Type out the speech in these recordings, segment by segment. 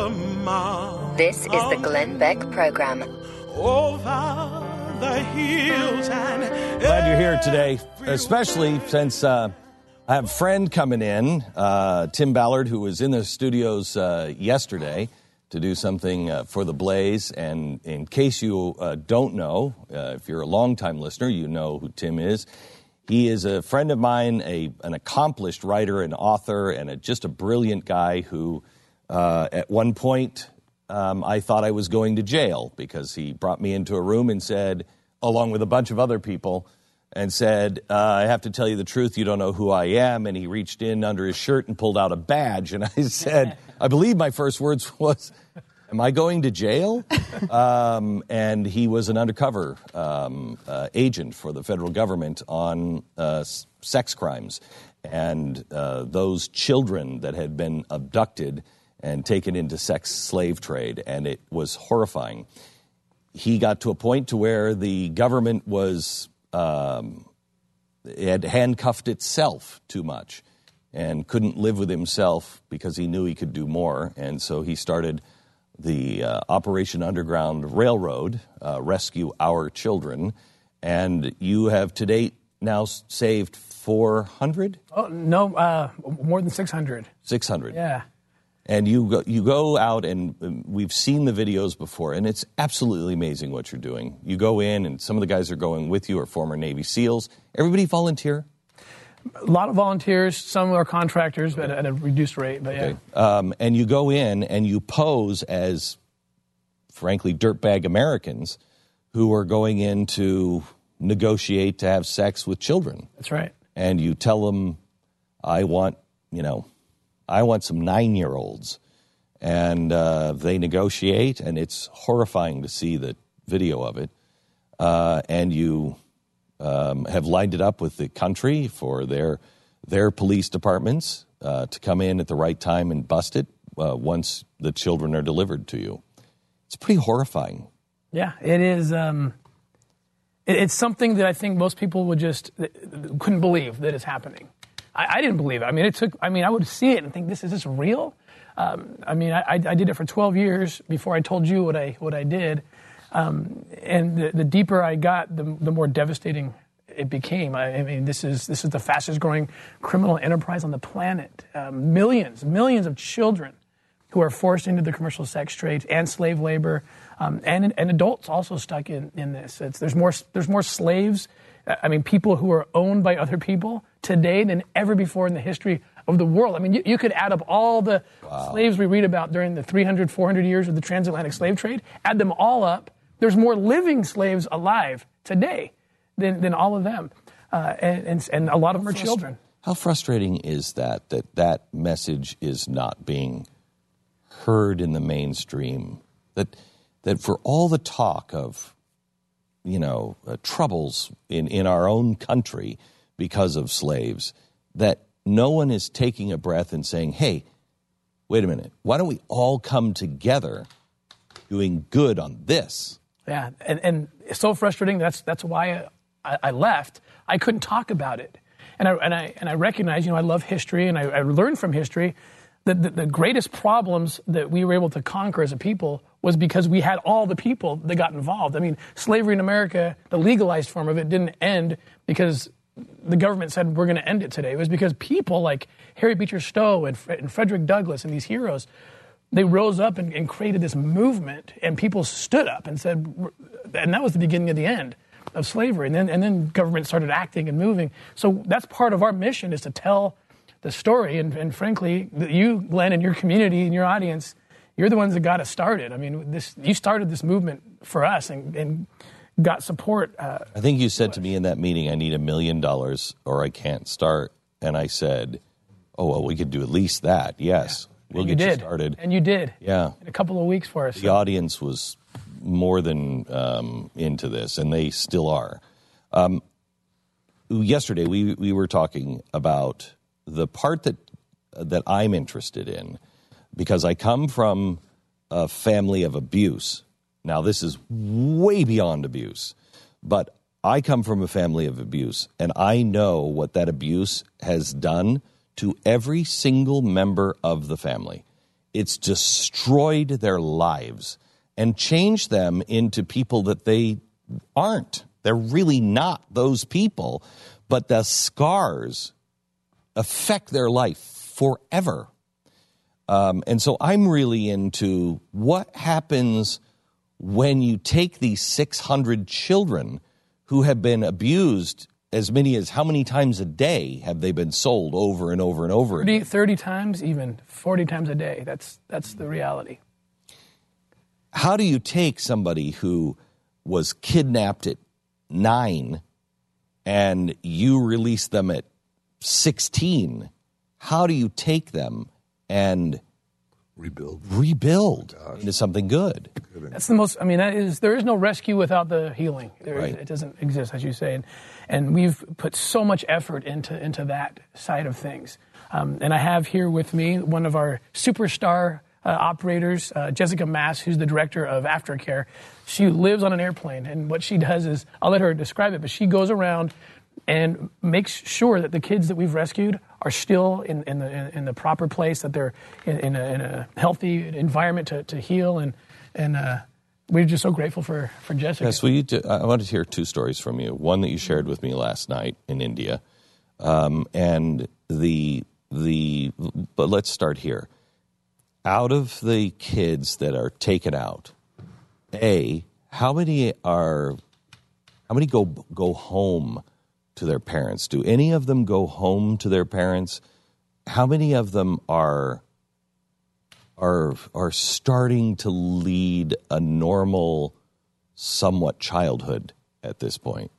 This is the Glenn Beck Program. Over the hills and Glad you're here today, especially since uh, I have a friend coming in, uh, Tim Ballard, who was in the studios uh, yesterday to do something uh, for the Blaze. And in case you uh, don't know, uh, if you're a longtime listener, you know who Tim is. He is a friend of mine, a, an accomplished writer and author, and a, just a brilliant guy who, uh, at one point, um, I thought I was going to jail because he brought me into a room and said, along with a bunch of other people, and said, uh, I have to tell you the truth, you don't know who I am. And he reached in under his shirt and pulled out a badge. And I said, I believe my first words was, Am I going to jail? um, and he was an undercover um, uh, agent for the federal government on uh, s- sex crimes. And uh, those children that had been abducted and taken into sex slave trade. And it was horrifying he got to a point to where the government was um, had handcuffed itself too much and couldn't live with himself because he knew he could do more and so he started the uh, operation underground railroad uh, rescue our children and you have to date now saved 400 Oh, no, uh, more than 600. 600 Yeah. And you go, you go out and um, we've seen the videos before and it's absolutely amazing what you're doing you go in and some of the guys are going with you are former navy seals everybody volunteer A lot of volunteers, some are contractors, but at a reduced rate. But yeah. um, and you go in and you pose as frankly dirtbag americans who are going in to negotiate to have sex with children That's right. and you tell them, I want, you know, I want some nine year olds. And uh, they negotiate, and it's horrifying to see the video of it. Uh, and you um, have lined it up with the country for their, their police departments uh, to come in at the right time and bust it uh, once the children are delivered to you. It's pretty horrifying. Yeah, it is. Um, it, it's something that I think most people would just couldn't believe that is happening. I, I didn't believe it. I mean, it took. I mean, I would see it and think, "This is this real?" Um, I mean, I, I did it for 12 years before I told you what I what I did, um, and the, the deeper I got, the, the more devastating it became. I, I mean, this is this is the fastest growing criminal enterprise on the planet. Um, millions, millions of children who are forced into the commercial sex trade and slave labor, um, and and adults also stuck in in this. It's, there's more there's more slaves. I mean, people who are owned by other people today than ever before in the history of the world. I mean, you, you could add up all the slaves we read about during the 300, 400 years of the transatlantic slave trade, add them all up. There's more living slaves alive today than, than all of them. Uh, and, and, and a lot of them are children. How frustrating is that, that that message is not being heard in the mainstream? That, that for all the talk of, you know, uh, troubles in, in our own country because of slaves, that no one is taking a breath and saying, hey, wait a minute, why don't we all come together doing good on this? Yeah, and, and it's so frustrating. That's that's why I, I left. I couldn't talk about it, and I and I and I recognize, you know, I love history, and I, I learned from history that the, the greatest problems that we were able to conquer as a people was because we had all the people that got involved. I mean, slavery in America, the legalized form of it, didn't end because the government said we're going to end it today. It was because people like Harriet Beecher Stowe and, and Frederick Douglass and these heroes they rose up and, and created this movement, and people stood up and said, and that was the beginning of the end of slavery. And then, and then government started acting and moving. So that's part of our mission is to tell the story. And, and frankly, you, Glenn, and your community and your audience, you're the ones that got us started. I mean, this you started this movement for us, and, and got support. Uh, I think you said to me in that meeting, I need a million dollars or I can't start. And I said, oh, well, we could do at least that. Yes, we'll you get you did, started. and you did. Yeah. in a couple of weeks for us. the audience was more than um, into this, and they still are. Um, yesterday, we, we were talking about the part that that I'm interested in because I come from a family of abuse. Now, this is way beyond abuse, but I come from a family of abuse, and I know what that abuse has done to every single member of the family. It's destroyed their lives and changed them into people that they aren't. They're really not those people, but the scars affect their life forever. Um, and so I'm really into what happens when you take these 600 children who have been abused as many as how many times a day have they been sold over and over and over 30, 30 times, even 40 times a day. That's, that's the reality. How do you take somebody who was kidnapped at nine and you release them at 16? How do you take them and Rebuild. rebuild into something good? That's the most. I mean, that is there is no rescue without the healing. There, Right. It doesn't exist, as you say, and, and we've put so much effort into into that side of things. Um, and I have here with me one of our superstar uh, operators, uh, Jessica Mass, who's the director of aftercare. She lives on an airplane, and what she does is I'll let her describe it, but she goes around and makes sure that the kids that we've rescued are still in, in, the, in the proper place, that they're in, in, a, in a healthy environment to, to heal. And, and uh, we're just so grateful for, for Jessica. Yes, will you do, I wanted to hear two stories from you. One that you shared with me last night in India, um, and the the. But let's start here. Out of the kids that are taken out, a how many are how many go go home to their parents? Do any of them go home to their parents? How many of them are are are starting to lead a normal, somewhat childhood at this point?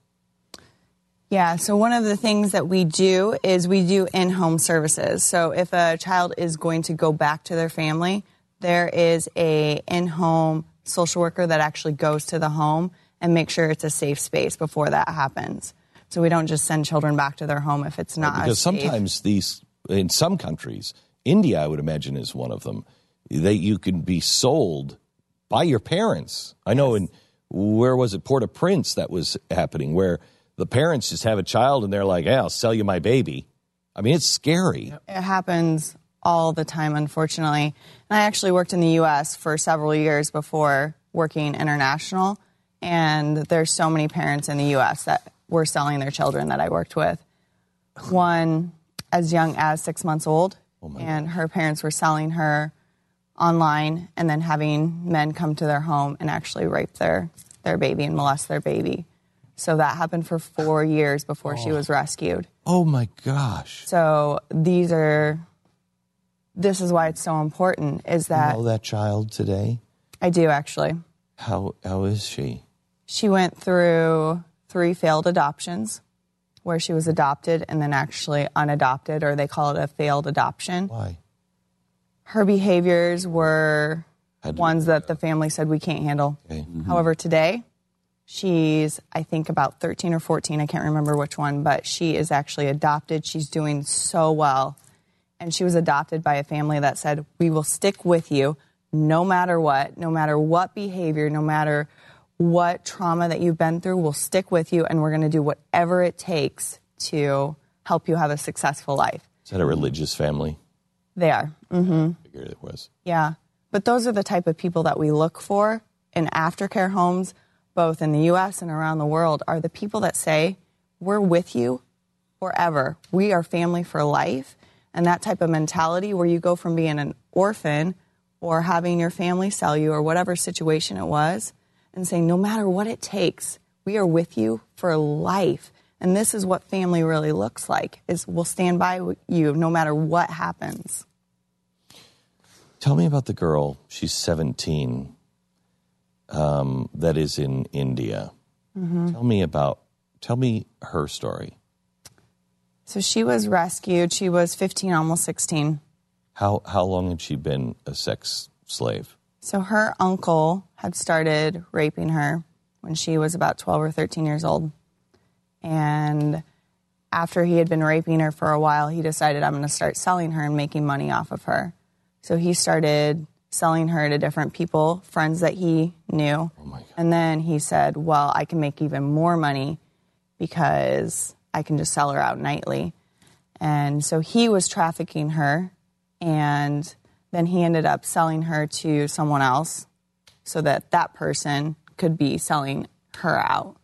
Yeah, so one of the things that we do is we do in home services. So if a child is going to go back to their family, there is a in home social worker that actually goes to the home and makes sure it's a safe space before that happens. So we don't just send children back to their home if it's not because safe. sometimes these in some countries, India, I would imagine, is one of them. That you can be sold by your parents. I know in where was it, Port-au-Prince, that was happening, where the parents just have a child and they're like, "Yeah, I'll sell you my baby." I mean, it's scary. It happens all the time, unfortunately. And I actually worked in the U.S. for several years before working international. And there's so many parents in the U.S. that were selling their children that I worked with. One as young as six months old, oh and her parents were selling her online and then having men come to their home and actually rape their, their baby and molest their baby. So that happened for four years before she oh. was rescued. Oh my gosh! So these are, this is why it's so important is that know that child today? I do actually. How how is she? She went through three failed adoptions where she was adopted and then actually unadopted, or they call it a failed adoption. Why? Her behaviors were ones that the family said we can't handle. Okay. However, today, she's, I think, about 13 or 14. I can't remember which one, but she is actually adopted. She's doing so well. And she was adopted by a family that said, We will stick with you no matter what, no matter what behavior, no matter what trauma that you've been through, we'll stick with you and we're going to do whatever it takes to help you have a successful life. Is that a religious family? They are. Mm-hmm. I figured it was. Yeah. But those are the type of people that we look for in aftercare homes, both in the US and around the world, are the people that say, We're with you forever. We are family for life. And that type of mentality where you go from being an orphan or having your family sell you or whatever situation it was and saying, No matter what it takes, we are with you for life. And this is what family really looks like is we'll stand by you no matter what happens. Tell me about the girl. She's 17. Um, that is in India. Tell me about, tell me her story. So she was rescued. She was 15, almost 16. How, how long had she been a sex slave? So her uncle had started raping her when she was about 12 or 13 years old. And after he had been raping her for a while, he decided, I'm going to start selling her and making money off of her. So he started selling her to different people, friends that he knew. Oh and then he said, Well, I can make even more money because I can just sell her out nightly. And so he was trafficking her, and then he ended up selling her to someone else so that that person could be selling her out.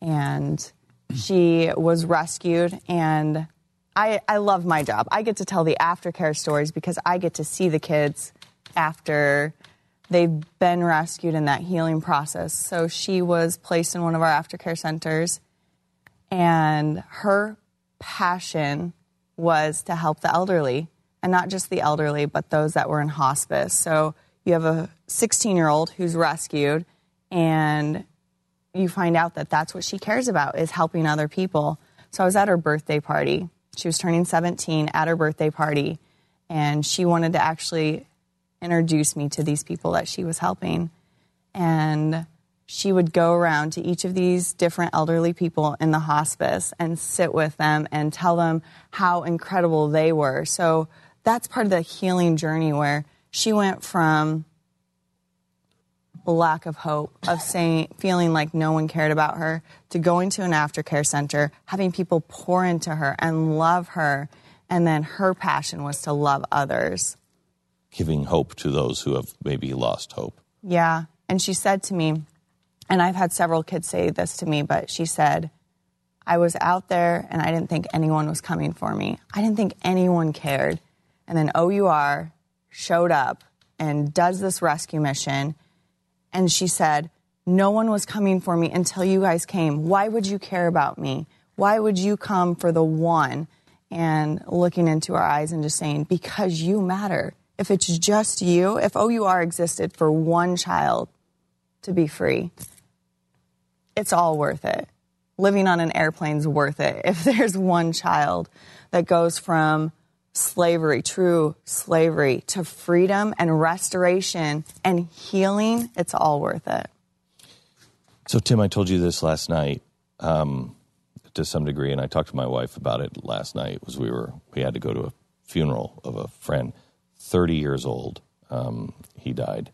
And she was rescued, and I, I love my job. I get to tell the aftercare stories because I get to see the kids after they've been rescued in that healing process. So she was placed in one of our aftercare centers, and her passion was to help the elderly, and not just the elderly, but those that were in hospice. So you have a 16 year old who's rescued, and you find out that that's what she cares about is helping other people. So I was at her birthday party. She was turning 17 at her birthday party, and she wanted to actually introduce me to these people that she was helping. And she would go around to each of these different elderly people in the hospice and sit with them and tell them how incredible they were. So that's part of the healing journey where she went from lack of hope of saying feeling like no one cared about her to going to an aftercare center having people pour into her and love her and then her passion was to love others. Giving hope to those who have maybe lost hope. yeah. And she said to me and i've had several kids say this to me but she said i was out there and i didn't think anyone was coming for me. I didn't think anyone cared and then our showed up and does this rescue mission and she said, No one was coming for me until you guys came. Why would you care about me? Why would you come for the one? And looking into our eyes and just saying, Because you matter. If it's just you, if OUR existed for one child to be free, it's all worth it. Living on an airplane's worth it. If there's one child that goes from slavery, true slavery, to freedom and restoration and healing, it's all worth it. So, Tim, I told you this last night um, to some degree, and I talked to my wife about it last night. Was we were we had to go to a funeral of a friend, thirty years old. Um, he died,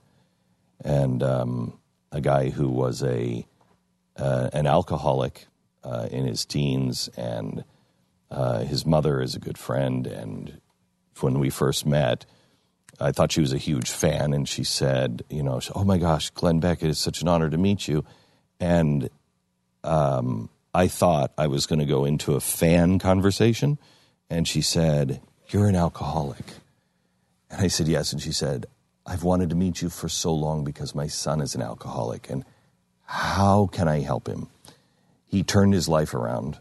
and um, a guy who was a uh, an alcoholic uh, in his teens, and uh, his mother is a good friend. And when we first met, I thought she was a huge fan, and she said, "You know, oh my gosh, Glenn Beck, it is such an honor to meet you." And um, I thought I was going to go into a fan conversation, and she said, "You're an alcoholic," and I said, "Yes," and she said, "I've wanted to meet you for so long because my son is an alcoholic, and how can I help him?" He turned his life around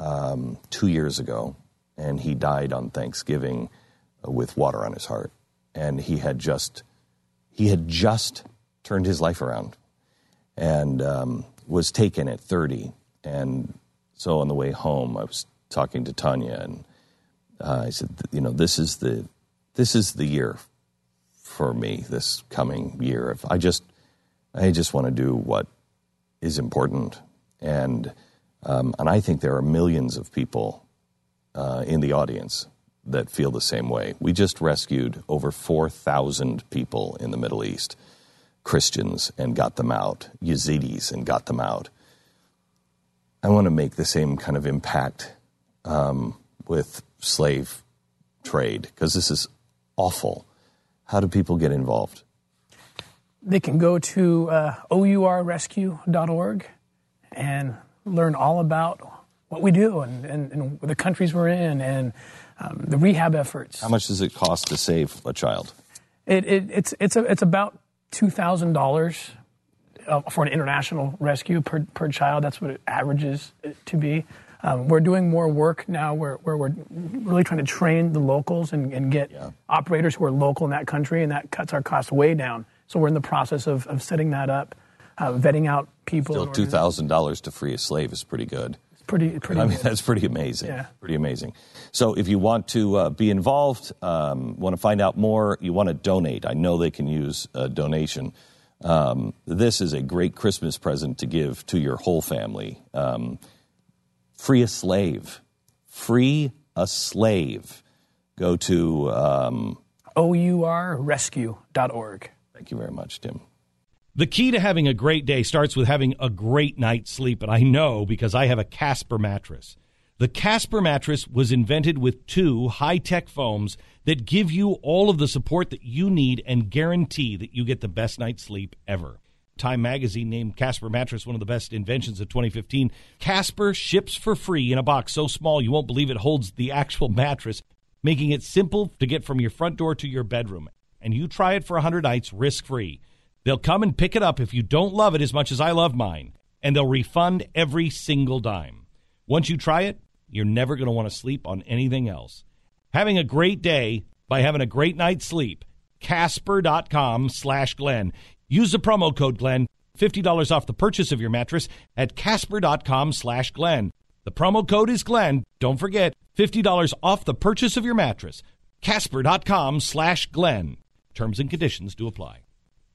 um, two years ago, and he died on Thanksgiving uh, with water on his heart, and he had just he had just turned his life around and um, was taken at 30. And so on the way home, I was talking to Tania, and uh, I said, you know, this is the this is the year for me. This coming year, if I just I just want to do what is important, and um, and I think there are millions of people uh, in the audience that feel the same way. We just rescued over 4,000 people in the Middle East, Christians, and got them out, Yazidis, and got them out. I want to make the same kind of impact um, with slave trade because this is awful. How do people get involved? They can go to uh, OURrescue.org and learn all about what we do and, and, and the countries we're in and um, the rehab efforts. How much does it cost to save a child? It, it, it's, it's, a, it's about $2,000 uh, for an international rescue per, per child. That's what it averages to be. Um, we're doing more work now where, where we're really trying to train the locals and, and get Yeah. operators who are local in that country, and that cuts our costs way down. So we're in the process of, of setting that up. Uh, vetting out people. Still, two to- thousand dollars to free a slave is pretty good. It's pretty, pretty. I mean, that's pretty amazing. Yeah. Pretty amazing. So, if you want to uh, be involved, um, want to find out more, you want to donate. I know they can use a donation. Um, this is a great Christmas present to give to your whole family. Um, free a slave. Free a slave. Go to. Um, OURrescue.org. thank you very much, Tim. The key to having a great day starts with having a great night's sleep, and I know because I have a Casper mattress. The Casper mattress was invented with two high tech foams that give you all of the support that you need and guarantee that you get the best night's sleep ever. Time magazine named Casper mattress one of the best inventions of 2015. Casper ships for free in a box so small you won't believe it holds the actual mattress, making it simple to get from your front door to your bedroom. And you try it for 100 nights risk free. They'll come and pick it up if you don't love it as much as I love mine, and they'll refund every single dime. Once you try it, you're never going to want to sleep on anything else. Having a great day by having a great night's sleep. Casper.com slash Glenn. Use the promo code Glenn. $50 off the purchase of your mattress at Casper.com slash Glenn. The promo code is Glenn. Don't forget, $50 off the purchase of your mattress. Casper.com slash Glenn. Terms and conditions do apply.